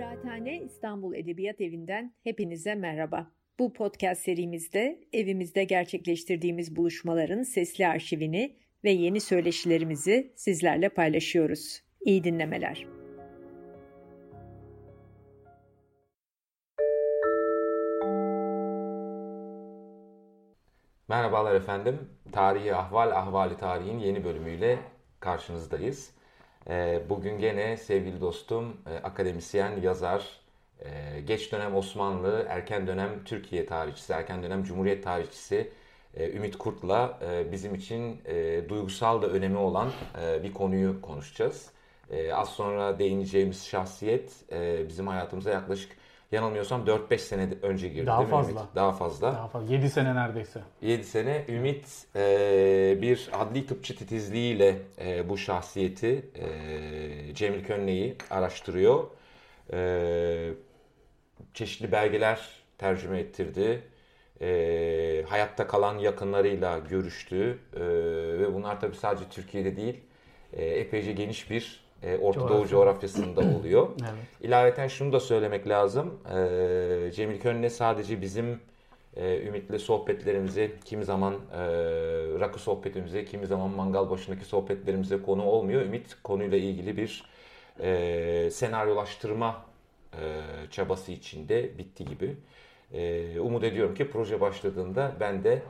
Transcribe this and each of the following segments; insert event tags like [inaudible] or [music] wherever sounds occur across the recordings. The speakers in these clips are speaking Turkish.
Kıraathane İstanbul Edebiyat Evi'nden hepinize merhaba. Bu podcast serimizde evimizde gerçekleştirdiğimiz buluşmaların sesli arşivini ve yeni söyleşilerimizi sizlerle paylaşıyoruz. İyi dinlemeler. Merhabalar efendim. Tarihi Ahval Ahvali Tarihin yeni bölümüyle karşınızdayız. Ee, bugün gene sevgili dostum, e, akademisyen, yazar, e, geç dönem Osmanlı, erken dönem Türkiye tarihçisi, erken dönem Cumhuriyet tarihçisi e, Ümit Kurt'la bizim için duygusal da önemi olan bir konuyu konuşacağız. Az sonra değineceğimiz şahsiyet bizim hayatımıza yaklaşık yanılmıyorsam 4-5 sene önce girdi Daha değil fazla. mi Ümit? Daha fazla. Daha fazla. 7 sene neredeyse. 7 sene. Ümit e, bir adli tıpçı titizliğiyle e, bu şahsiyeti e, Cemil Könne'yi araştırıyor. E, çeşitli belgeler tercüme ettirdi. E, hayatta kalan yakınlarıyla görüştü. E, ve bunlar tabii sadece Türkiye'de değil, e, epeyce geniş bir e, Orta Doğu coğrafyasında [clears throat] oluyor. Evet. İlaveten şunu da söylemek lazım. E, Cemil Könne sadece bizim e, Ümit'le sohbetlerimize, kimi zaman e, rakı sohbetimize, kimi zaman mangal başındaki sohbetlerimize konu olmuyor. Ümit konuyla ilgili bir e, senaryolaştırma e, çabası içinde bitti gibi. E, umut ediyorum ki proje başladığında ben de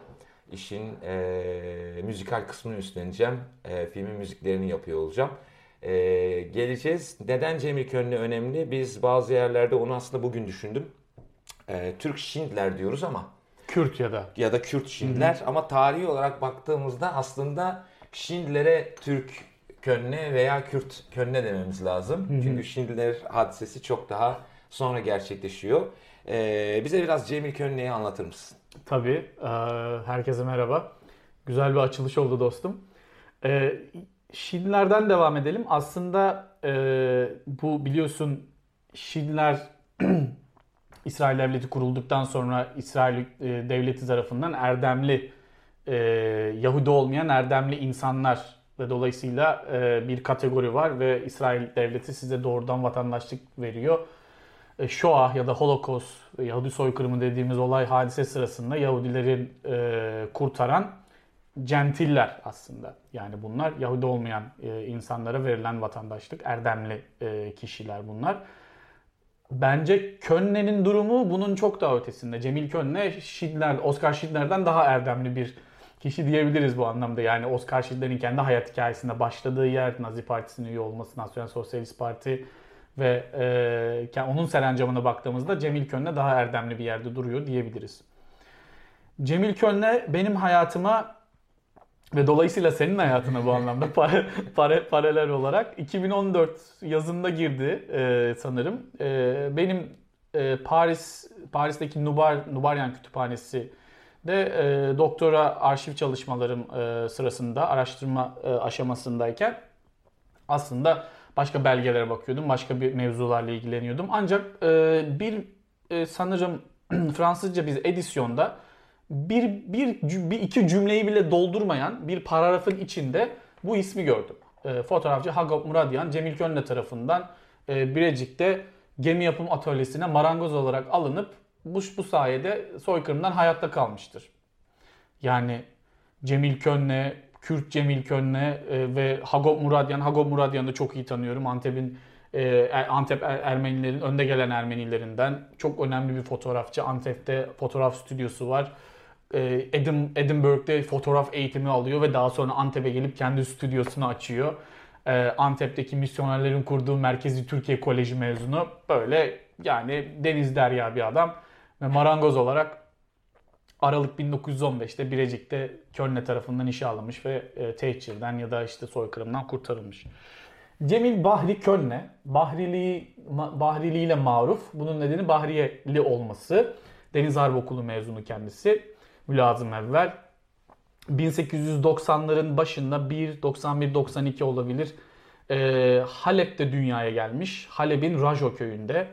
işin e, müzikal kısmını üstleneceğim. E, filmin müziklerini yapıyor olacağım. E, geleceğiz. Neden Cemil Könlü önemli? Biz bazı yerlerde onu aslında bugün düşündüm. E, Türk Şindler diyoruz ama Kürt ya da. ya da Kürt Şindler Hı-hı. ama tarihi olarak baktığımızda aslında Şindlere Türk Könne veya Kürt Könne dememiz lazım. Hı-hı. Çünkü Şindler hadisesi çok daha sonra gerçekleşiyor. Ee, bize biraz Cemil Könne'yi anlatır mısın? Tabii. E, herkese merhaba. Güzel bir açılış oldu dostum. E, Şinlerden devam edelim. Aslında e, bu biliyorsun Şinler [clears throat] İsrail Devleti kurulduktan sonra İsrail e, Devleti tarafından erdemli e, Yahudi olmayan erdemli insanlar ve dolayısıyla e, bir kategori var ve İsrail Devleti size doğrudan vatandaşlık veriyor. E, Shoah ya da Holocaust, Yahudi soykırımı dediğimiz olay hadise sırasında Yahudilerin e, kurtaran centiller aslında. Yani bunlar Yahudi olmayan e, insanlara verilen vatandaşlık, erdemli e, kişiler bunlar. Bence Könne'nin durumu bunun çok daha ötesinde. Cemil Könne, Schindler, Oscar Schindler'den daha erdemli bir kişi diyebiliriz bu anlamda. Yani Oscar Schindler'in kendi hayat hikayesinde başladığı yer, Nazi Partisi'nin üye olması, Nasyonel Sosyalist Parti ve e, onun serencamına baktığımızda Cemil Könne daha erdemli bir yerde duruyor diyebiliriz. Cemil Könne benim hayatıma ve dolayısıyla senin hayatına bu anlamda [laughs] pare, pare, paralel olarak 2014 yazında girdi e, sanırım. E, benim e, Paris Paris'teki Nubar Nubaryan Kütüphanesi de e, doktora arşiv çalışmalarım e, sırasında araştırma e, aşamasındayken aslında başka belgelere bakıyordum, başka bir mevzularla ilgileniyordum. Ancak e, bir e, sanırım [clears throat] Fransızca bir edisyonda bir, bir, bir iki cümleyi bile doldurmayan bir paragrafın içinde bu ismi gördüm. E, fotoğrafçı Hagop Muradyan Cemil Könle tarafından e, Birecik'te gemi yapım atölyesine marangoz olarak alınıp bu, bu sayede soykırımdan hayatta kalmıştır. Yani Cemil Könle, Kürt Cemil Könle e, ve Hagop Muradyan. Hagop Muradyan'ı da çok iyi tanıyorum. Antep'in e, Antep er, Ermenilerin önde gelen Ermenilerinden çok önemli bir fotoğrafçı. Antep'te fotoğraf stüdyosu var. E, Edim, Edinburgh'de fotoğraf eğitimi alıyor ve daha sonra Antep'e gelip kendi stüdyosunu açıyor. E, Antep'teki misyonerlerin kurduğu Merkezi Türkiye Koleji mezunu. Böyle yani deniz derya bir adam. Ve marangoz olarak Aralık 1915'te Birecik'te Kölne tarafından işe alınmış ve e, tehcirden ya da işte soykırımdan kurtarılmış. Cemil Bahri Kölne, Bahrili, Bahrili ile maruf. Bunun nedeni Bahriyeli olması. Deniz Harp Okulu mezunu kendisi mülazım evvel. 1890'ların başında 1, 91, 92 olabilir. E, Halep'te dünyaya gelmiş. Halep'in Rajo köyünde.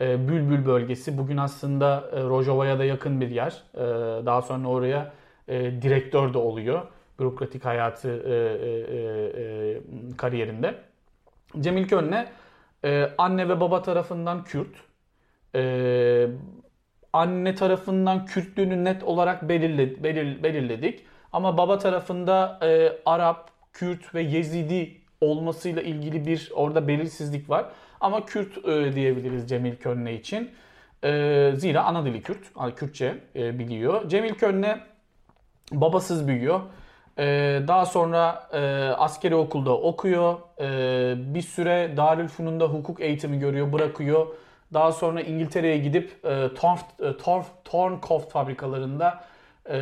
E, Bülbül bölgesi bugün aslında e, Rojava'ya da yakın bir yer. E, daha sonra oraya e, direktör de oluyor. Bürokratik hayatı e, e, e, kariyerinde. Cemil Könne Ee, anne ve baba tarafından Kürt. Ee, anne tarafından Kürtlüğünü net olarak belirle, belir, belirledik. Ama baba tarafında e, Arap, Kürt ve Yezidi olmasıyla ilgili bir orada belirsizlik var. Ama Kürt e, diyebiliriz Cemil Könne için. E, zira ana dili Kürt, Kürtçe e, biliyor. Cemil Könne babasız büyüyor. E, daha sonra e, askeri okulda okuyor. E, bir süre Darülfünun'da hukuk eğitimi görüyor, bırakıyor. Daha sonra İngiltere'ye gidip e, Torf, e, Torf, Thorncroft fabrikalarında e,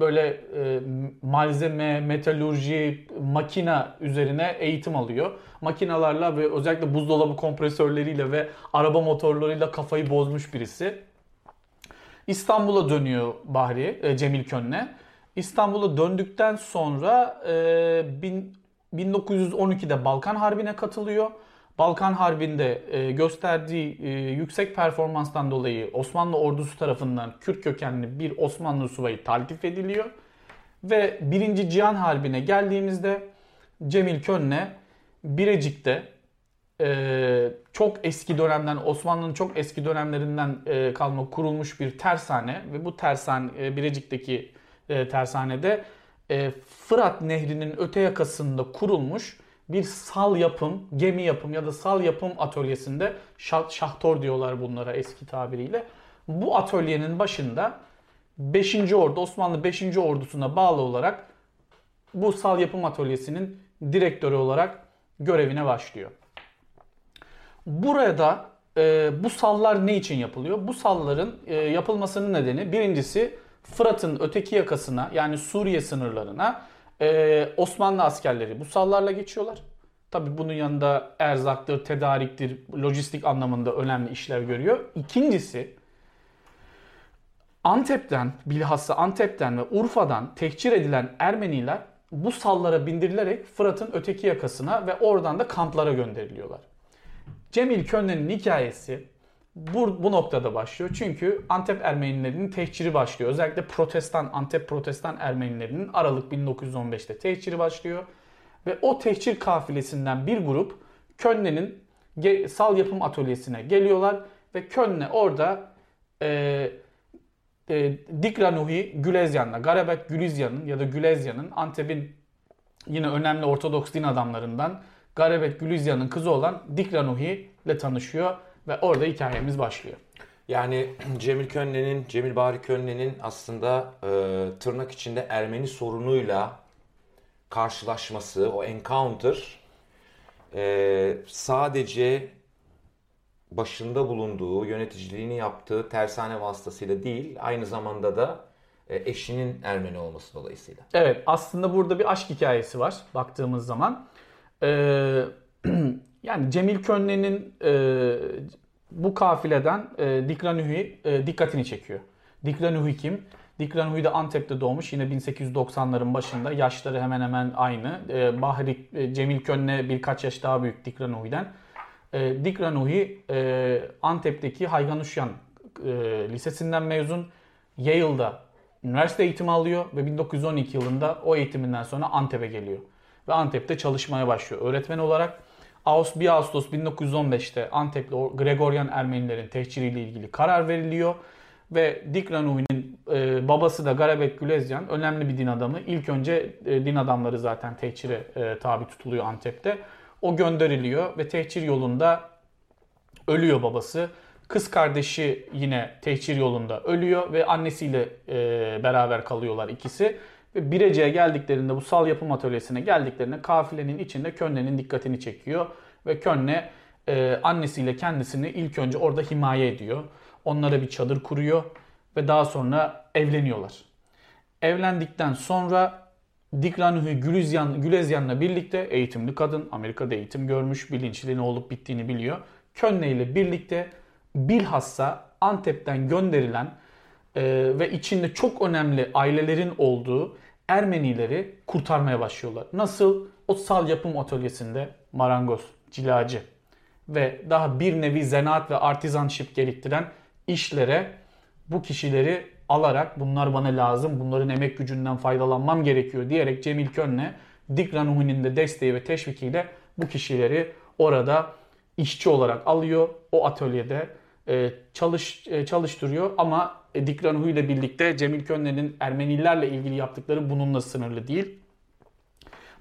böyle e, malzeme, metalurji, makina üzerine eğitim alıyor. Makinalarla ve özellikle buzdolabı kompresörleriyle ve araba motorlarıyla kafayı bozmuş birisi. İstanbul'a dönüyor Bahri, e, Cemil Könne. İstanbul'a döndükten sonra e, bin, 1912'de Balkan Harbi'ne katılıyor. Balkan Harbi'nde e, gösterdiği e, yüksek performanstan dolayı Osmanlı ordusu tarafından Kürt kökenli bir Osmanlı subayı taltif ediliyor. Ve 1. Cihan Harbi'ne geldiğimizde Cemil Könne Birecik'te e, çok eski dönemden Osmanlı'nın çok eski dönemlerinden kalma kurulmuş bir tersane ve bu tersane Birecik'teki tersanede Fırat Nehri'nin öte yakasında kurulmuş bir sal yapım, gemi yapım ya da sal yapım atölyesinde şah, şahtor diyorlar bunlara eski tabiriyle. Bu atölyenin başında 5. Ordu, Osmanlı 5. Ordusuna bağlı olarak bu sal yapım atölyesinin direktörü olarak görevine başlıyor. Burada e, bu sallar ne için yapılıyor? Bu salların e, yapılmasının nedeni birincisi Fırat'ın öteki yakasına yani Suriye sınırlarına e, Osmanlı askerleri bu sallarla geçiyorlar. Tabi bunun yanında erzaktır, tedariktir, lojistik anlamında önemli işler görüyor. İkincisi Antep'ten, bilhassa Antep'ten ve Urfa'dan tehcir edilen Ermeniler bu sallara bindirilerek Fırat'ın öteki yakasına ve oradan da kamplara gönderiliyorlar. Cemil Könne'nin hikayesi bu, bu noktada başlıyor. Çünkü Antep Ermenilerinin tehciri başlıyor. Özellikle protestan, Antep protestan Ermenilerinin Aralık 1915'te tehciri başlıyor. Ve o tehcir kafilesinden bir grup Könne'nin sal yapım atölyesine geliyorlar. Ve Könne orada e, e, Dikranuhi Gülezyan'la, Garabet Gülizyan'ın ya da Gülezyan'ın Antep'in yine önemli Ortodoks din adamlarından Garabet Gülizyan'ın kızı olan Dikranuhi ile tanışıyor ve orada hikayemiz başlıyor. Yani [clears throat] Cemil Könne'nin, Cemil Bahri Könne'nin aslında e, tırnak içinde Ermeni sorunuyla karşılaşması, o encounter e, sadece başında bulunduğu, yöneticiliğini yaptığı tersane vasıtasıyla değil, aynı zamanda da e, eşinin Ermeni olması dolayısıyla. Evet, aslında burada bir aşk hikayesi var baktığımız zaman. Ee, [clears throat] yani Cemil Könne'nin e, bu kafileden e, Dikranuhi e, dikkatini çekiyor. Dikranuhi kim? Dikranuhi de Antep'te doğmuş. Yine 1890'ların başında. Yaşları hemen hemen aynı. E, Bahri e, Cemil Könne birkaç yaş daha büyük Dikranuhi'den. E, Dikranuhi e, Antep'teki Hayganuşyan e, Lisesi'nden mezun. Yale'da üniversite eğitimi alıyor ve 1912 yılında o eğitiminden sonra Antep'e geliyor. Ve Antep'te çalışmaya başlıyor öğretmen olarak. 1 Ağustos 1915'te Antep'li Gregorian Ermenilerin tehciriyle ilgili karar veriliyor. Ve Dik e, babası da Garabet Gülezyan önemli bir din adamı. İlk önce e, din adamları zaten tehcire e, tabi tutuluyor Antep'te. O gönderiliyor ve tehcir yolunda ölüyor babası. Kız kardeşi yine tehcir yolunda ölüyor ve annesiyle beraber kalıyorlar ikisi. Ve Birecik'e geldiklerinde bu sal yapım atölyesine geldiklerinde kafilenin içinde Könne'nin dikkatini çekiyor. Ve Könne e, annesiyle kendisini ilk önce orada himaye ediyor. Onlara bir çadır kuruyor ve daha sonra evleniyorlar. Evlendikten sonra Dikranuhu Gülezyan, Gülezyan'la birlikte eğitimli kadın, Amerika'da eğitim görmüş, bilinçli ne olup bittiğini biliyor. Könne ile birlikte bilhassa Antep'ten gönderilen e, ve içinde çok önemli ailelerin olduğu Ermenileri kurtarmaya başlıyorlar. Nasıl? O sal yapım atölyesinde marangoz, cilacı ve daha bir nevi zanaat ve artizanship gerektiren işlere bu kişileri alarak bunlar bana lazım, bunların emek gücünden faydalanmam gerekiyor diyerek Cemil Könne, Dick Ranuhi'nin de desteği ve teşvikiyle bu kişileri orada işçi olarak alıyor. O atölyede e, çalış e, çalıştırıyor ama e, Dikran Huy ile birlikte Cemil Könne'nin Ermenilerle ilgili yaptıkları bununla sınırlı değil.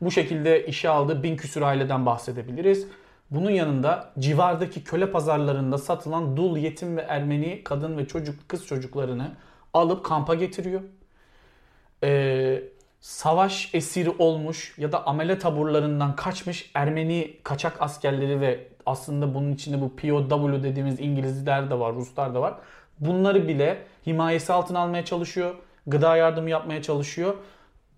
Bu şekilde işe aldığı bin küsür aileden bahsedebiliriz. Bunun yanında civardaki köle pazarlarında satılan dul, yetim ve Ermeni kadın ve çocuk kız çocuklarını alıp kampa getiriyor. Ee, savaş esiri olmuş ya da amele taburlarından kaçmış Ermeni kaçak askerleri ve aslında bunun içinde bu POW dediğimiz İngilizler de var, Ruslar da var. Bunları bile himayesi altına almaya çalışıyor. Gıda yardımı yapmaya çalışıyor.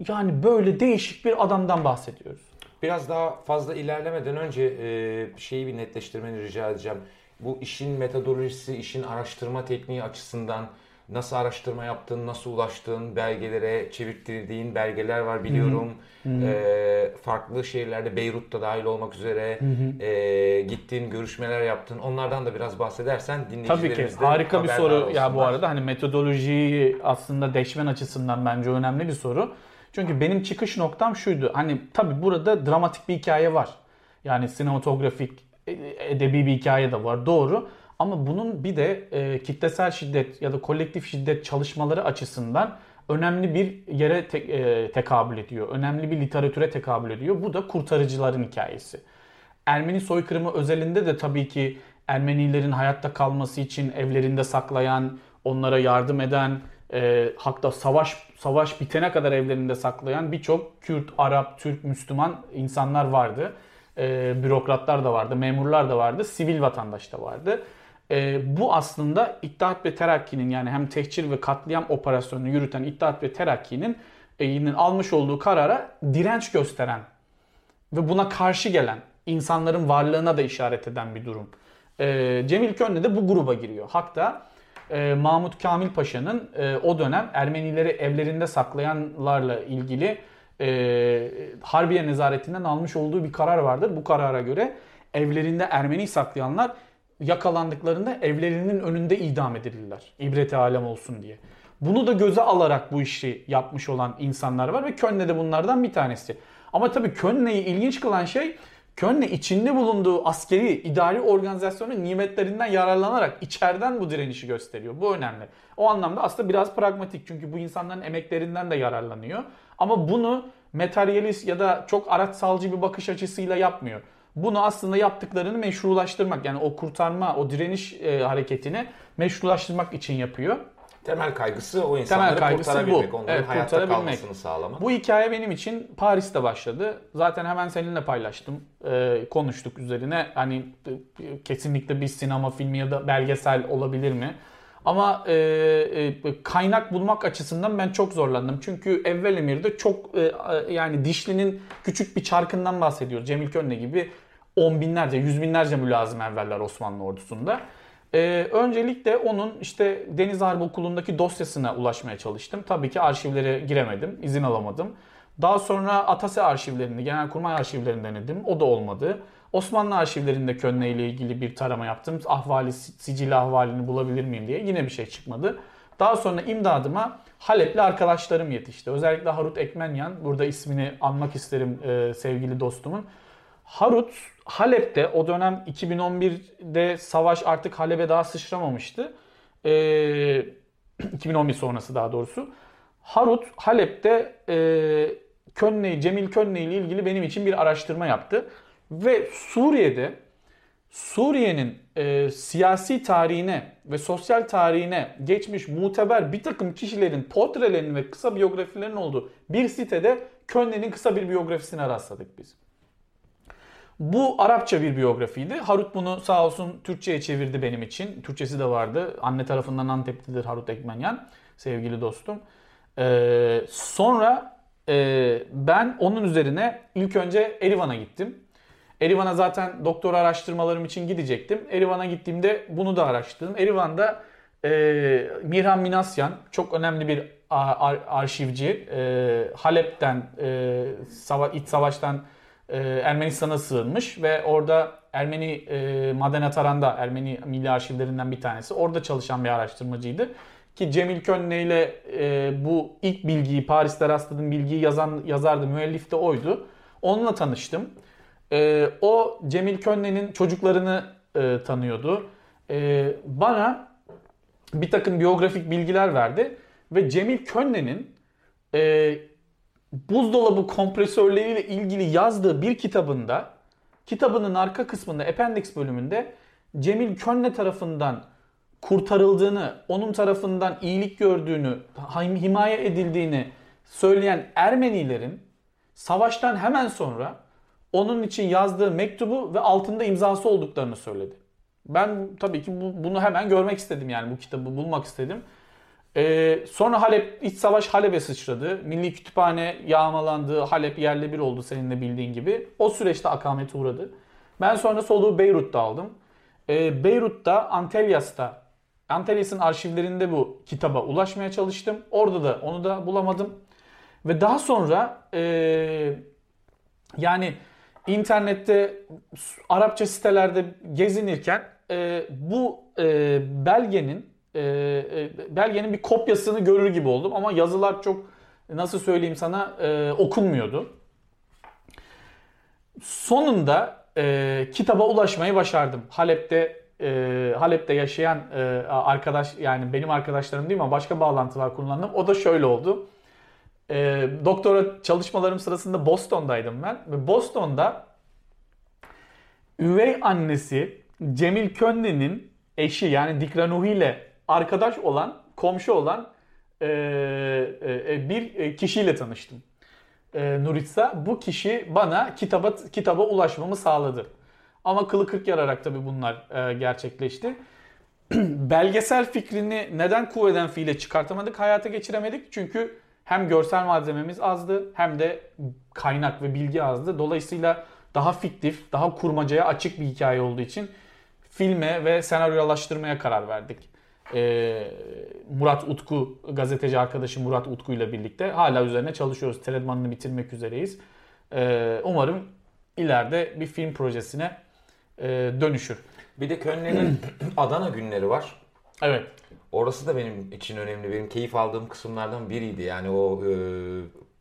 Yani böyle değişik bir adamdan bahsediyoruz. Biraz daha fazla ilerlemeden önce e, şeyi bir netleştirmeni rica edeceğim. Bu işin metodolojisi, işin araştırma tekniği açısından nasıl araştırma yaptın, nasıl ulaştın, belgelere çevirttirdiğin belgeler var biliyorum. Hı hı. E, farklı şehirlerde Beyrut'ta dahil olmak üzere hı hı. E, gittin, görüşmeler yaptın. Onlardan da biraz bahsedersen dinleyicilerimiz Tabii ki. Harika bir soru olsunlar. ya bu arada. Hani metodolojiyi aslında deşmen açısından bence önemli bir soru. Çünkü benim çıkış noktam şuydu. Hani tabi burada dramatik bir hikaye var. Yani sinematografik, e, edebi bir hikaye de var. Doğru. Ama bunun bir de e, kitlesel şiddet ya da kolektif şiddet çalışmaları açısından önemli bir yere te, e, tekabül ediyor. Önemli bir literatüre tekabül ediyor. Bu da kurtarıcıların hikayesi. Ermeni soykırımı özelinde de tabii ki Ermenilerin hayatta kalması için evlerinde saklayan, onlara yardım eden, e, hatta savaş savaş bitene kadar evlerinde saklayan birçok Kürt, Arap, Türk, Müslüman insanlar vardı. E, bürokratlar da vardı, memurlar da vardı, sivil vatandaş da vardı. E, bu aslında İttihat ve Terakki'nin yani hem tehcir ve katliam operasyonunu yürüten İttihat ve Terakki'nin e, almış olduğu karara direnç gösteren ve buna karşı gelen insanların varlığına da işaret eden bir durum. E, Cemil Könne de bu gruba giriyor. Hatta e, Mahmut Kamil Paşa'nın e, o dönem Ermenileri evlerinde saklayanlarla ilgili e, Harbiye Nezaretinden almış olduğu bir karar vardır. Bu karara göre evlerinde Ermeni saklayanlar yakalandıklarında evlerinin önünde idam edilirler. İbret alem olsun diye. Bunu da göze alarak bu işi yapmış olan insanlar var ve Könne de bunlardan bir tanesi. Ama tabii Könne'yi ilginç kılan şey Köln'e içinde bulunduğu askeri, idari organizasyonun nimetlerinden yararlanarak içeriden bu direnişi gösteriyor. Bu önemli. O anlamda aslında biraz pragmatik çünkü bu insanların emeklerinden de yararlanıyor. Ama bunu materyalist ya da çok araçsalcı bir bakış açısıyla yapmıyor. Bunu aslında yaptıklarını meşrulaştırmak yani o kurtarma, o direniş e, hareketini meşrulaştırmak için yapıyor. Temel kaygısı o insanları Temel kaygısı kurtarabilmek, bu. onların evet, hayatta kalmasını sağlamak. Bu hikaye benim için Paris'te başladı. Zaten hemen seninle paylaştım. Ee, konuştuk üzerine. Hani e, kesinlikle bir sinema filmi ya da belgesel olabilir mi? Ama e, e, kaynak bulmak açısından ben çok zorlandım. Çünkü evvel emirde çok e, yani Dişli'nin küçük bir çarkından bahsediyor. Cemil Könne gibi on binlerce, yüz binlerce mülazım evveller Osmanlı ordusunda. Ee, öncelikle onun işte Deniz Harbi Okulu'ndaki dosyasına ulaşmaya çalıştım. Tabii ki arşivlere giremedim, izin alamadım. Daha sonra Atase arşivlerini, Genelkurmay arşivlerini denedim. O da olmadı. Osmanlı arşivlerinde Könne ile ilgili bir tarama yaptım. Ahvali, sicil ahvalini bulabilir miyim diye. Yine bir şey çıkmadı. Daha sonra imdadıma Halepli arkadaşlarım yetişti. Özellikle Harut Ekmenyan. Burada ismini anmak isterim e, sevgili dostumun. Harut Halep'te o dönem 2011'de savaş artık Halep'e daha sıçramamıştı. Ee, [clears throat] 2011 sonrası daha doğrusu. Harut Halep'te e, Könne, Cemil Könne ile ilgili benim için bir araştırma yaptı. Ve Suriye'de Suriye'nin e, siyasi tarihine ve sosyal tarihine geçmiş muteber bir takım kişilerin portrelerinin ve kısa biyografilerinin olduğu bir sitede Könne'nin kısa bir biyografisine rastladık biz. Bu Arapça bir biyografiydi. Harut bunu sağ olsun Türkçe'ye çevirdi benim için. Türkçesi de vardı. Anne tarafından Anteplidir Harut Ekmenyan. Sevgili dostum. Ee, sonra e, ben onun üzerine ilk önce Erivan'a gittim. Erivan'a zaten doktor araştırmalarım için gidecektim. Erivan'a gittiğimde bunu da araştırdım. Erivan'da e, Mirhan Minasyan çok önemli bir ar- arşivci. E, Halep'ten, e, sava- iç savaştan e, Ermenistan'a sığınmış ve orada Ermeni e, Maden Taran'da Ermeni milli arşivlerinden bir tanesi. Orada çalışan bir araştırmacıydı. Ki Cemil Könne ile e, bu ilk bilgiyi Paris'te rastladığım bilgiyi yazan yazardı, müellif de oydu. Onunla tanıştım. E, o Cemil Könne'nin çocuklarını e, tanıyordu. E, bana bir takım biyografik bilgiler verdi ve Cemil Könne'nin e, buzdolabı kompresörleriyle ilgili yazdığı bir kitabında kitabının arka kısmında appendix bölümünde Cemil Könne tarafından kurtarıldığını, onun tarafından iyilik gördüğünü, himaye edildiğini söyleyen Ermenilerin savaştan hemen sonra onun için yazdığı mektubu ve altında imzası olduklarını söyledi. Ben tabii ki bu, bunu hemen görmek istedim yani bu kitabı bulmak istedim. Ee, sonra Halep, iç savaş Halep'e sıçradı. Milli Kütüphane yağmalandı. Halep yerle bir oldu senin de bildiğin gibi. O süreçte akamete uğradı. Ben sonra soluğu Beyrut'ta aldım. Ee, Beyrut'ta, Antelyas'ta, Antelyas'ın arşivlerinde bu kitaba ulaşmaya çalıştım. Orada da onu da bulamadım. Ve daha sonra e, yani internette Arapça sitelerde gezinirken e, bu e, belgenin belgenin bir kopyasını görür gibi oldum ama yazılar çok nasıl söyleyeyim sana e, okunmuyordu. Sonunda e, kitaba ulaşmayı başardım. Halep'te e, Halep'te yaşayan e, arkadaş yani benim arkadaşlarım değil ama başka bağlantılar kullandım. O da şöyle oldu. E, doktora çalışmalarım sırasında Boston'daydım ben ve Boston'da üvey annesi Cemil Könne'nin eşi yani Dikranuhi ile arkadaş olan, komşu olan e, e, bir kişiyle tanıştım. E, Nuritsa bu kişi bana kitaba kitaba ulaşmamı sağladı. Ama kılı kırk yararak tabii bunlar e, gerçekleşti. [clears throat] Belgesel fikrini neden kuvveden fiile çıkartamadık, hayata geçiremedik? Çünkü hem görsel malzememiz azdı hem de kaynak ve bilgi azdı. Dolayısıyla daha fiktif, daha kurmacaya açık bir hikaye olduğu için filme ve senaryolaştırmaya karar verdik. Ee, Murat Utku, gazeteci arkadaşı Murat Utku ile birlikte hala üzerine çalışıyoruz. Teredmanını bitirmek üzereyiz. Ee, umarım ileride bir film projesine e, dönüşür. Bir de Köln'ün [clears throat] Adana günleri var. Evet. Orası da benim için önemli. Benim keyif aldığım kısımlardan biriydi. Yani o e,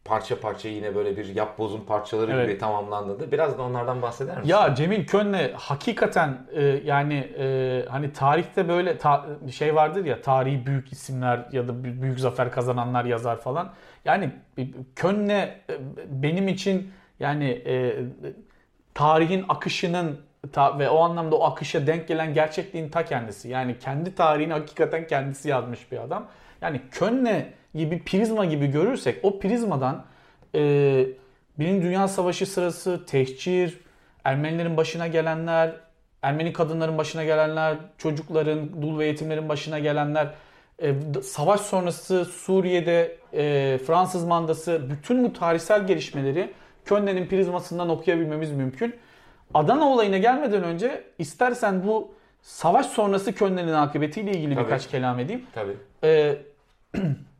parça parça yine böyle bir yap bozum parçaları evet. gibi tamamlandı. Biraz da onlardan bahseder misin? Ya Cemil Könne hakikaten e, yani e, hani tarihte böyle ta, şey vardır ya tarihi büyük isimler ya da büyük zafer kazananlar yazar falan. Yani Könne e, benim için yani e, tarihin akışının ta, ve o anlamda o akışa denk gelen gerçekliğin ta kendisi. Yani kendi tarihini hakikaten kendisi yazmış bir adam. Yani Könne gibi prizma gibi görürsek o prizmadan e, Birinci Dünya Savaşı sırası tehcir, Ermenilerin başına gelenler, Ermeni kadınların başına gelenler, çocukların, dul ve yetimlerin başına gelenler, e, savaş sonrası Suriye'de e, Fransız mandası bütün bu tarihsel gelişmeleri Könne'nin prizmasından okuyabilmemiz mümkün. Adana olayına gelmeden önce istersen bu savaş sonrası Könne'nin akıbetiyle ilgili Tabii. birkaç kelam edeyim. Tabii. Ee, [clears throat] [clears throat]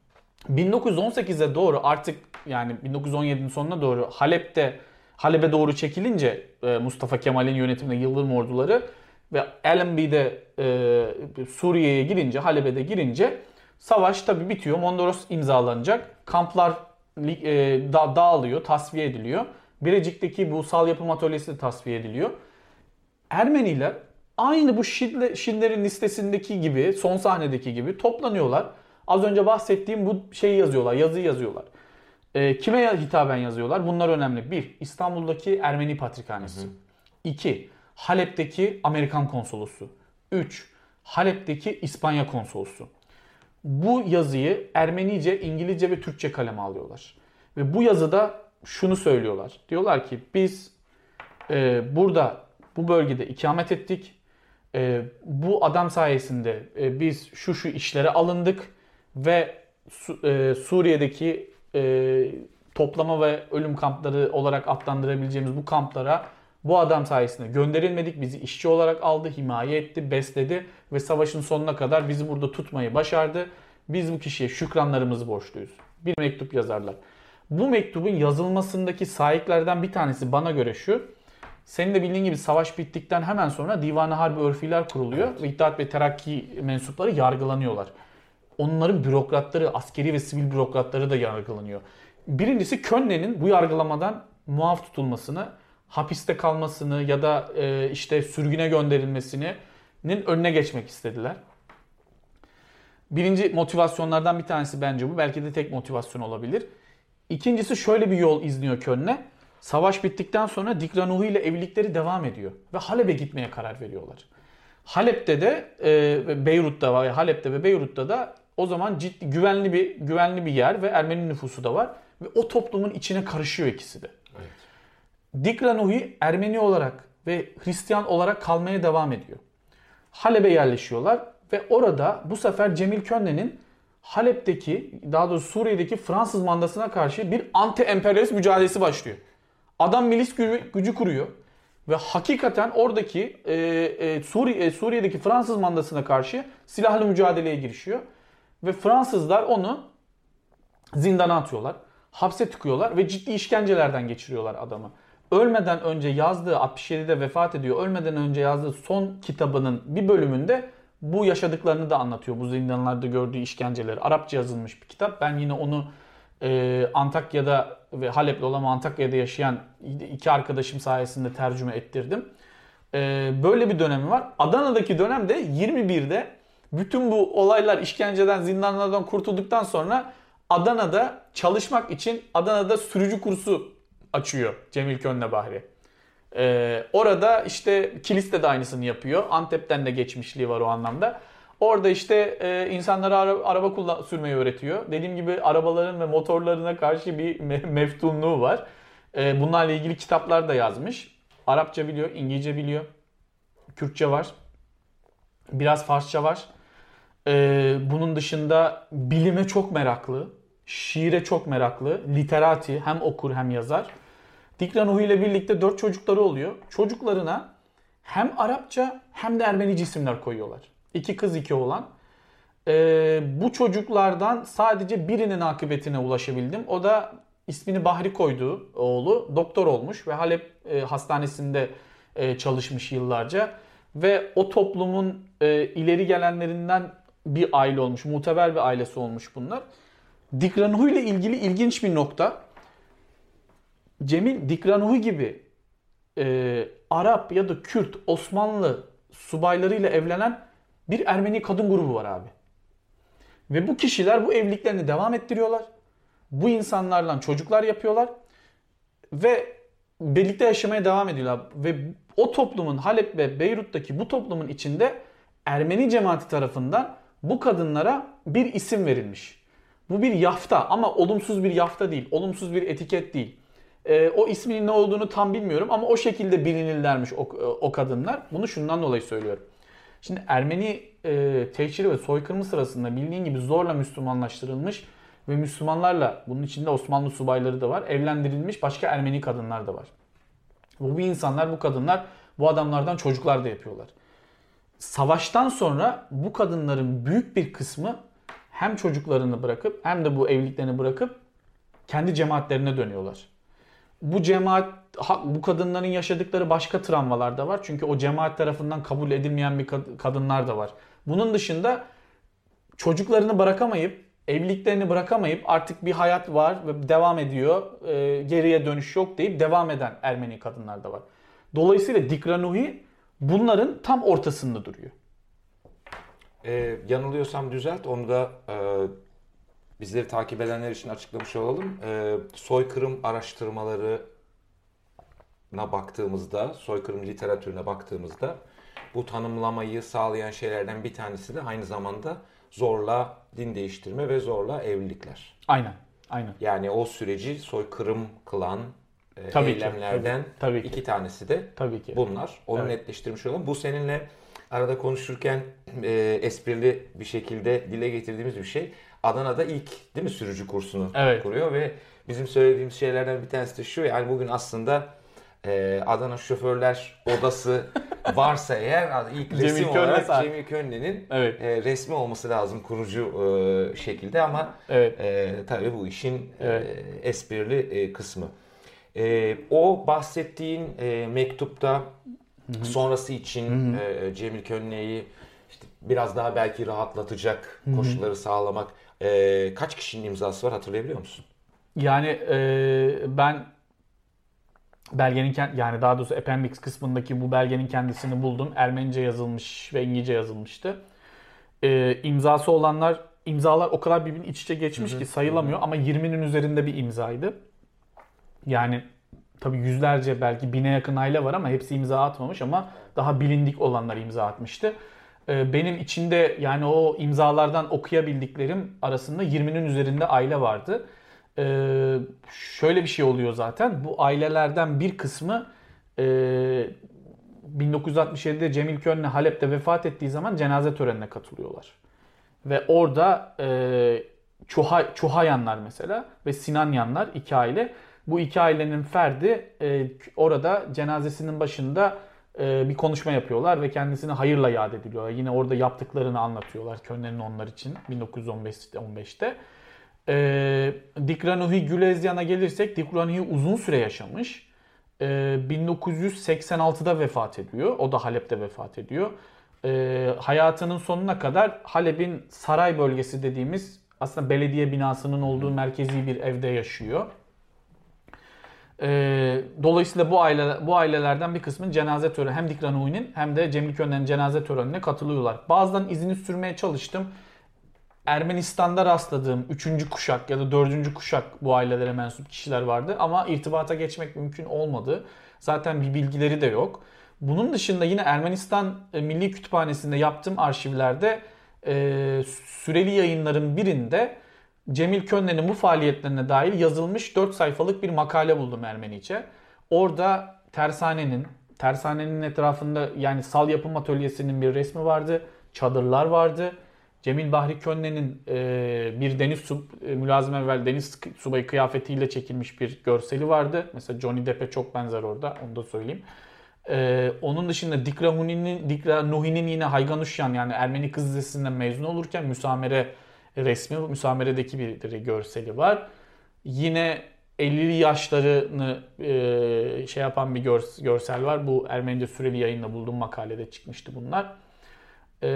1918'e doğru artık yani 1917'nin sonuna doğru Halep'te Halep'e doğru çekilince e, Mustafa Kemal'in yönetiminde Yıldırım orduları ve Allenby'de e, Suriye'ye girince, Halep'e de girince savaş tabi bitiyor. Mondros imzalanacak. Kamplar e, da, dağılıyor, tasfiye ediliyor. Birecik'teki bu sal yapım atölyesi de tasfiye ediliyor. Ermeniler aynı bu Schindler'in listesindeki gibi, son sahnedeki gibi toplanıyorlar. Az önce bahsettiğim bu şeyi yazıyorlar, yazıyı yazıyorlar. E, kime hitaben yazıyorlar? Bunlar önemli. Bir, İstanbul'daki Ermeni Patrikhanesi. Hı hı. İki, Halep'teki Amerikan Konsolosu. Üç, Halep'teki İspanya Konsolosu. Bu yazıyı Ermenice, İngilizce ve Türkçe kaleme alıyorlar. Ve bu yazıda şunu söylüyorlar. Diyorlar ki biz e, burada bu bölgede ikamet ettik. E, bu adam sayesinde e, biz şu şu işlere alındık ve e, Suriye'deki e, toplama ve ölüm kampları olarak adlandırabileceğimiz bu kamplara bu adam sayesinde gönderilmedik. Bizi işçi olarak aldı, himaye etti, besledi ve savaşın sonuna kadar bizi burada tutmayı başardı. Biz bu kişiye şükranlarımızı borçluyuz. Bir mektup yazarlar. Bu mektubun yazılmasındaki sahiplerden bir tanesi bana göre şu. Senin de bildiğin gibi savaş bittikten hemen sonra Divan-ı Harbi Örfiler kuruluyor evet. ve İttihat ve Terakki mensupları yargılanıyorlar. Onların bürokratları, askeri ve sivil bürokratları da yargılanıyor. Birincisi Könne'nin bu yargılamadan muaf tutulmasını, hapiste kalmasını ya da e, işte sürgüne gönderilmesinin önüne geçmek istediler. Birinci motivasyonlardan bir tanesi bence bu. Belki de tek motivasyon olabilir. İkincisi şöyle bir yol izliyor Köln'e. Savaş bittikten sonra Dikranuhu ile evlilikleri devam ediyor. Ve Halep'e gitmeye karar veriyorlar. Halep'te de e, Beyrut'ta var. Halep'te ve Beyrut'ta da o zaman ciddi güvenli bir güvenli bir yer ve Ermeni nüfusu da var ve o toplumun içine karışıyor ikisi de. Evet. Dikranuhi Ermeni olarak ve Hristiyan olarak kalmaya devam ediyor. Halep'e yerleşiyorlar ve orada bu sefer Cemil Könne'nin Halep'teki daha doğrusu Suriye'deki Fransız mandasına karşı bir anti-emperyalist mücadelesi başlıyor. Adam milis gücü, gücü kuruyor ve hakikaten oradaki e, e, Suriye, Suriye'deki Fransız mandasına karşı silahlı mücadeleye girişiyor. Ve Fransızlar onu zindana atıyorlar. Hapse tıkıyorlar ve ciddi işkencelerden geçiriyorlar adamı. Ölmeden önce yazdığı 67'de vefat ediyor. Ölmeden önce yazdığı son kitabının bir bölümünde bu yaşadıklarını da anlatıyor. Bu zindanlarda gördüğü işkenceleri. Arapça yazılmış bir kitap. Ben yine onu e, Antakya'da ve Halep'li olan Antakya'da yaşayan iki arkadaşım sayesinde tercüme ettirdim. E, böyle bir dönemi var. Adana'daki dönemde 21'de bütün bu olaylar işkenceden, zindanlardan kurtulduktan sonra Adana'da çalışmak için Adana'da sürücü kursu açıyor Cemil Könne Bahri. Ee, orada işte Kilis'te de aynısını yapıyor. Antep'ten de geçmişliği var o anlamda. Orada işte e, insanlara ara, araba kullan, sürmeyi öğretiyor. Dediğim gibi arabaların ve motorlarına karşı bir [laughs] me- meftunluğu var. E, bunlarla ilgili kitaplar da yazmış. Arapça biliyor, İngilizce biliyor. Kürtçe var. Biraz Farsça var. Ee, bunun dışında bilime çok meraklı, şiire çok meraklı, literati hem okur hem yazar. Dikran ile birlikte dört çocukları oluyor. Çocuklarına hem Arapça hem de Ermenice isimler koyuyorlar. İki kız iki oğlan. Ee, bu çocuklardan sadece birinin akıbetine ulaşabildim. O da ismini Bahri koyduğu oğlu doktor olmuş ve Halep e, hastanesinde e, çalışmış yıllarca. Ve o toplumun e, ileri gelenlerinden bir aile olmuş. Muteber bir ailesi olmuş bunlar. Dikranuhu ile ilgili ilginç bir nokta. Cemil Dikranuhu gibi e, Arap ya da Kürt Osmanlı subaylarıyla evlenen bir Ermeni kadın grubu var abi. Ve bu kişiler bu evliliklerini devam ettiriyorlar. Bu insanlarla çocuklar yapıyorlar. Ve birlikte yaşamaya devam ediyorlar. Ve o toplumun Halep ve Beyrut'taki bu toplumun içinde Ermeni cemaati tarafından bu kadınlara bir isim verilmiş. Bu bir yafta ama olumsuz bir yafta değil, olumsuz bir etiket değil. E, o isminin ne olduğunu tam bilmiyorum ama o şekilde bilinirlermiş o, o kadınlar. Bunu şundan dolayı söylüyorum. Şimdi Ermeni e, tehciri ve soykırımı sırasında bildiğin gibi zorla Müslümanlaştırılmış ve Müslümanlarla bunun içinde Osmanlı subayları da var. Evlendirilmiş başka Ermeni kadınlar da var. Bu insanlar, bu kadınlar bu adamlardan çocuklar da yapıyorlar savaştan sonra bu kadınların büyük bir kısmı hem çocuklarını bırakıp hem de bu evliliklerini bırakıp kendi cemaatlerine dönüyorlar. Bu cemaat bu kadınların yaşadıkları başka travmalar da var. Çünkü o cemaat tarafından kabul edilmeyen bir kadınlar da var. Bunun dışında çocuklarını bırakamayıp, evliliklerini bırakamayıp artık bir hayat var ve devam ediyor. E, geriye dönüş yok deyip devam eden Ermeni kadınlar da var. Dolayısıyla Dikranuhi bunların tam ortasında duruyor. Ee, yanılıyorsam düzelt. Onu da e, bizleri takip edenler için açıklamış olalım. E, soykırım araştırmalarına baktığımızda, soykırım literatürüne baktığımızda bu tanımlamayı sağlayan şeylerden bir tanesi de aynı zamanda zorla din değiştirme ve zorla evlilikler. Aynen. Aynen. Yani o süreci soykırım kılan e, tabii eylemlerden ki, tabii, tabii iki tanesi de tabii ki. bunlar. Onu evet. netleştirmiş olalım. Bu seninle arada konuşurken e, esprili bir şekilde dile getirdiğimiz bir şey. Adana'da ilk değil mi sürücü kursunu evet. kuruyor ve bizim söylediğimiz şeylerden bir tanesi de şu yani bugün aslında e, Adana Şoförler Odası [laughs] varsa eğer ilk resim Cemil olarak Könne Cemil Könne'nin evet. e, resmi olması lazım kurucu e, şekilde ama evet. e, tabii bu işin evet. e, esprili e, kısmı. E, o bahsettiğin e, mektupta Hı-hı. sonrası için e, Cemil Könne'yi işte biraz daha belki rahatlatacak Hı-hı. koşulları sağlamak e, kaç kişinin imzası var hatırlayabiliyor musun? Yani e, ben belgenin yani daha doğrusu appendix kısmındaki bu belgenin kendisini buldum. Ermenice yazılmış ve İngilizce yazılmıştı. Ee, imzası olanlar imzalar o kadar birbirinin iç içe geçmiş hı hı. ki sayılamıyor hı hı. ama 20'nin üzerinde bir imzaydı. Yani tabii yüzlerce belki bine yakın aile var ama hepsi imza atmamış ama daha bilindik olanlar imza atmıştı. Ee, benim içinde yani o imzalardan okuyabildiklerim arasında 20'nin üzerinde aile vardı. Ee, şöyle bir şey oluyor zaten. Bu ailelerden bir kısmı 1967'de e, Cemil Könne Halep'te vefat ettiği zaman cenaze törenine katılıyorlar. Ve orada e, Çuha, Çuhayanlar mesela ve Sinanyanlar iki aile. Bu iki ailenin ferdi e, orada cenazesinin başında e, bir konuşma yapıyorlar ve kendisini hayırla yad ediliyorlar. Yine orada yaptıklarını anlatıyorlar Könne'nin onlar için 1915'te. 15'te. E, Dikranuhi Gülezyan'a gelirsek Dikranuhi uzun süre yaşamış. E, 1986'da vefat ediyor. O da Halep'te vefat ediyor. E, hayatının sonuna kadar Halep'in saray bölgesi dediğimiz aslında belediye binasının olduğu merkezi bir evde yaşıyor. E, dolayısıyla bu aile bu ailelerden bir kısmın cenaze töreni hem Dikranuhi'nin hem de Cemil Könen'in cenaze törenine katılıyorlar. Bazıdan izini sürmeye çalıştım. Ermenistan'da rastladığım 3. kuşak ya da 4. kuşak bu ailelere mensup kişiler vardı ama irtibata geçmek mümkün olmadı. Zaten bir bilgileri de yok. Bunun dışında yine Ermenistan e, Milli Kütüphanesi'nde yaptığım arşivlerde e, süreli yayınların birinde Cemil Könne'nin bu faaliyetlerine dair yazılmış 4 sayfalık bir makale buldum Ermenice. Orada tersanenin, tersanenin etrafında yani sal yapım atölyesinin bir resmi vardı. Çadırlar vardı Cemil Bahri Könne'nin e, bir deniz sub, e, mülazım evvel deniz subayı kıyafetiyle çekilmiş bir görseli vardı. Mesela Johnny Depp'e çok benzer orada onu da söyleyeyim. E, onun dışında Dikra, Huni'nin, Dikra Nuhi'nin yine Hayganuşyan yani Ermeni Kız Lisesi'nden mezun olurken müsamere resmi, müsameredeki bir görseli var. Yine 50'li yaşlarını e, şey yapan bir görsel var. Bu Ermenice süreli yayınla bulduğum makalede çıkmıştı bunlar e,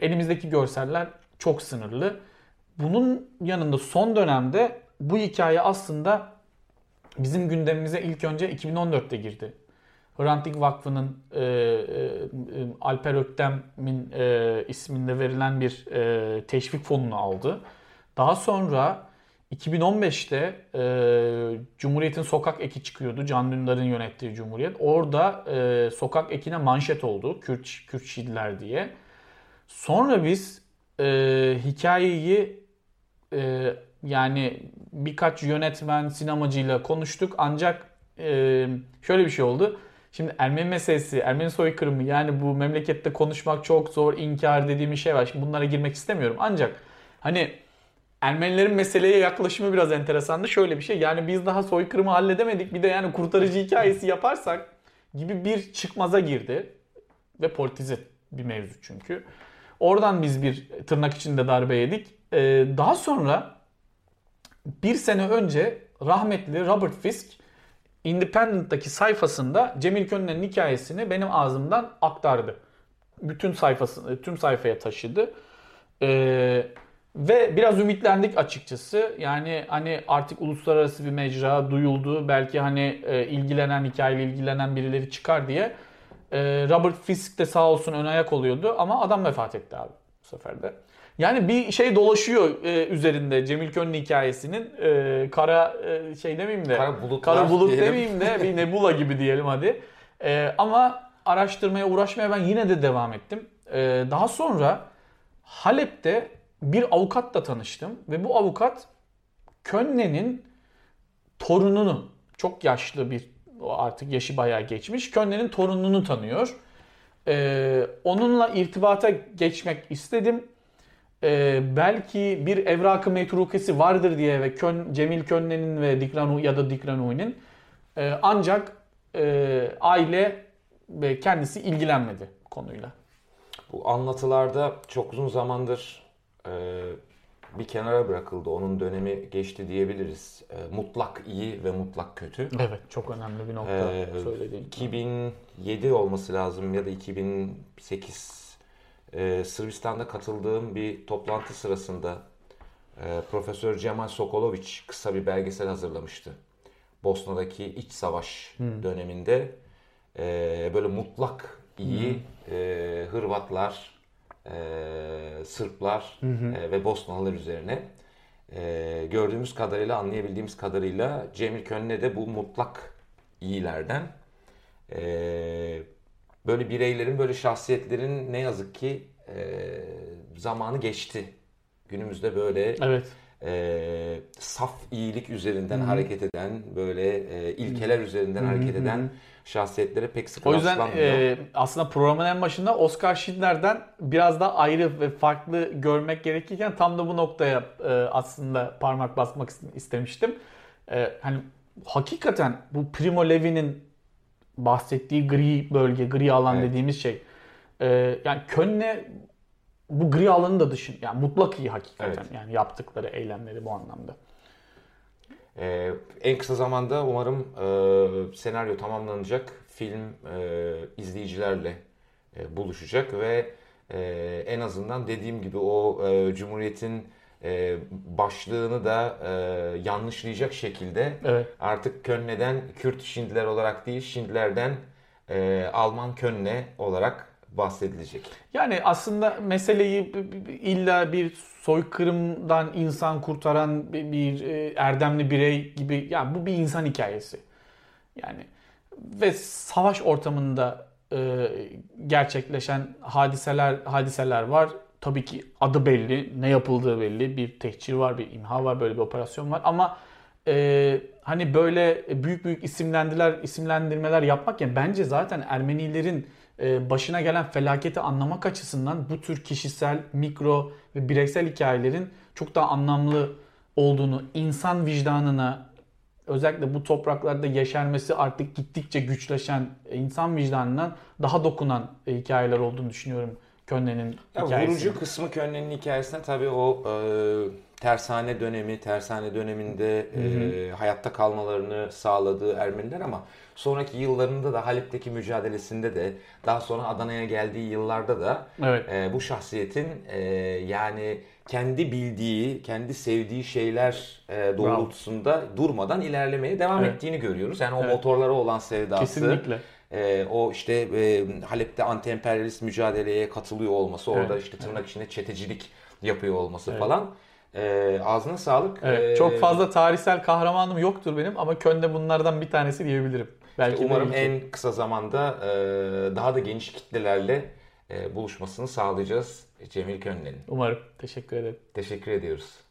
elimizdeki görseller çok sınırlı. Bunun yanında son dönemde bu hikaye aslında bizim gündemimize ilk önce 2014'te girdi. Hrant Dink Vakfı'nın e, e, Alper Öktem'in e, isminde verilen bir e, teşvik fonunu aldı. Daha sonra 2015'te e, Cumhuriyet'in sokak eki çıkıyordu. Can Dündar'ın yönettiği Cumhuriyet. Orada e, sokak ekine manşet oldu. Kürt, Kürt Şidiler diye. Sonra biz e, hikayeyi e, yani birkaç yönetmen, sinemacıyla konuştuk. Ancak e, şöyle bir şey oldu. Şimdi Ermeni meselesi, Ermeni soykırımı yani bu memlekette konuşmak çok zor, inkar dediğim şey var. Şimdi bunlara girmek istemiyorum. Ancak hani Ermenilerin meseleye yaklaşımı biraz enteresandı. Şöyle bir şey yani biz daha soykırımı halledemedik bir de yani kurtarıcı hikayesi yaparsak gibi bir çıkmaza girdi. Ve politize bir mevzu çünkü. Oradan biz bir tırnak içinde darbe yedik. Ee, daha sonra bir sene önce rahmetli Robert Fisk Independent'taki sayfasında Cemil Könen'in hikayesini benim ağzımdan aktardı. Bütün sayfasını, tüm sayfaya taşıdı. Ee, ve biraz ümitlendik açıkçası. Yani hani artık uluslararası bir mecra duyuldu. Belki hani e, ilgilenen, hikayeyle ilgilenen birileri çıkar diye. Ee, Robert Fisk de sağ olsun ön ayak oluyordu ama adam vefat etti abi bu sefer de. Yani bir şey dolaşıyor e, üzerinde Cemil Könlü hikayesinin e, kara e, şey demeyeyim de kara, kara bulut diyelim. demeyeyim de bir nebula gibi diyelim hadi. E, ama araştırmaya uğraşmaya ben yine de devam ettim. E, daha sonra Halep'te bir avukatla tanıştım ve bu avukat Könne'nin torununu çok yaşlı bir artık yaşı bayağı geçmiş. Könne'nin torununu tanıyor. Ee, onunla irtibata geçmek istedim. Ee, belki bir evrakı metrukesi vardır diye ve Kön, Cemil Könne'nin ve Dikranu ya da Dikranu'nun ee, ancak e, aile ve kendisi ilgilenmedi konuyla. Bu anlatılarda çok uzun zamandır e, bir kenara bırakıldı. Onun dönemi geçti diyebiliriz. E, mutlak iyi ve mutlak kötü. Evet çok önemli bir nokta e, söylediğin. 2007 olması lazım ya da 2008 e, Sırbistan'da katıldığım bir toplantı sırasında e, Profesör Cemal Sokoloviç kısa bir belgesel hazırlamıştı. Bosna'daki iç savaş döneminde e, böyle mutlak iyi e, Hırvatlar, e, Sırplar e, ve Bosnalılar üzerine e, gördüğümüz kadarıyla, anlayabildiğimiz kadarıyla Cemil Könne de bu mutlak iyilerden. E, böyle bireylerin, böyle şahsiyetlerin ne yazık ki e, zamanı geçti. Günümüzde böyle Evet. e, saf iyilik üzerinden hareket eden, böyle e, ilkeler üzerinden hareket eden şahsiyetlere pek sık O yüzden e, aslında programın en başında Oscar Schindler'den biraz daha ayrı ve farklı görmek gerekirken tam da bu noktaya e, aslında parmak basmak istemiştim. E, hani hakikaten bu Primo Levi'nin bahsettiği gri bölge, gri alan Evet. dediğimiz şey. E, yani Könne bu gri alanın da dışın yani mutlak iyi hakikaten Evet. yani yaptıkları eylemleri bu anlamda. Ee, en kısa zamanda umarım e, senaryo tamamlanacak, film e, izleyicilerle e, buluşacak ve e, en azından dediğim gibi o e, Cumhuriyet'in e, başlığını da e, yanlışlayacak şekilde Evet. artık Könne'den Kürt Şindler olarak değil, Şindler'den e, Alman Könne olarak bahsedilecek. Yani aslında meseleyi illa bir soykırımdan insan kurtaran bir, bir, e, erdemli birey gibi yani bu bir insan hikayesi. Yani ve savaş ortamında e, gerçekleşen hadiseler hadiseler var. Tabii ki adı belli, ne yapıldığı belli. Bir tehcir var, bir imha var, böyle bir operasyon var ama e, hani böyle büyük büyük isimlendiler, isimlendirmeler yapmak ya bence zaten Ermenilerin e, başına gelen felaketi anlamak açısından bu tür kişisel, mikro ve bireysel hikayelerin çok daha anlamlı olduğunu, insan vicdanına özellikle bu topraklarda yeşermesi artık gittikçe güçleşen e, insan vicdanından daha dokunan e, hikayeler olduğunu düşünüyorum Könne'nin hikayesi. vurucu kısmı Könne'nin hikayesinde tabii o e, tersane dönemi, tersane döneminde e, hayatta kalmalarını sağladığı Ermeniler ama sonraki yıllarında da Halep'teki mücadelesinde de daha sonra Adana'ya geldiği yıllarda da Evet. e, bu şahsiyetin e, yani kendi bildiği, kendi sevdiği şeyler e, doğrultusunda durmadan ilerlemeye devam Evet. ettiğini görüyoruz. Yani o Evet. motorlara olan sevdası, Kesinlikle. Ee, o işte e, Halep'te anti-emperyalist mücadeleye katılıyor olması, orada Evet, işte tırnak içinde çetecilik yapıyor olması Evet. falan. Ee, ağzına sağlık. Evet, Ee, çok fazla tarihsel kahramanım yoktur benim ama Könne bunlardan bir tanesi diyebilirim. Belki de Umarım en kısa zamanda e, daha da geniş kitlelerle e, buluşmasını sağlayacağız Cemil Könlen'in. Umarım. Teşekkür ederim. Teşekkür ediyoruz.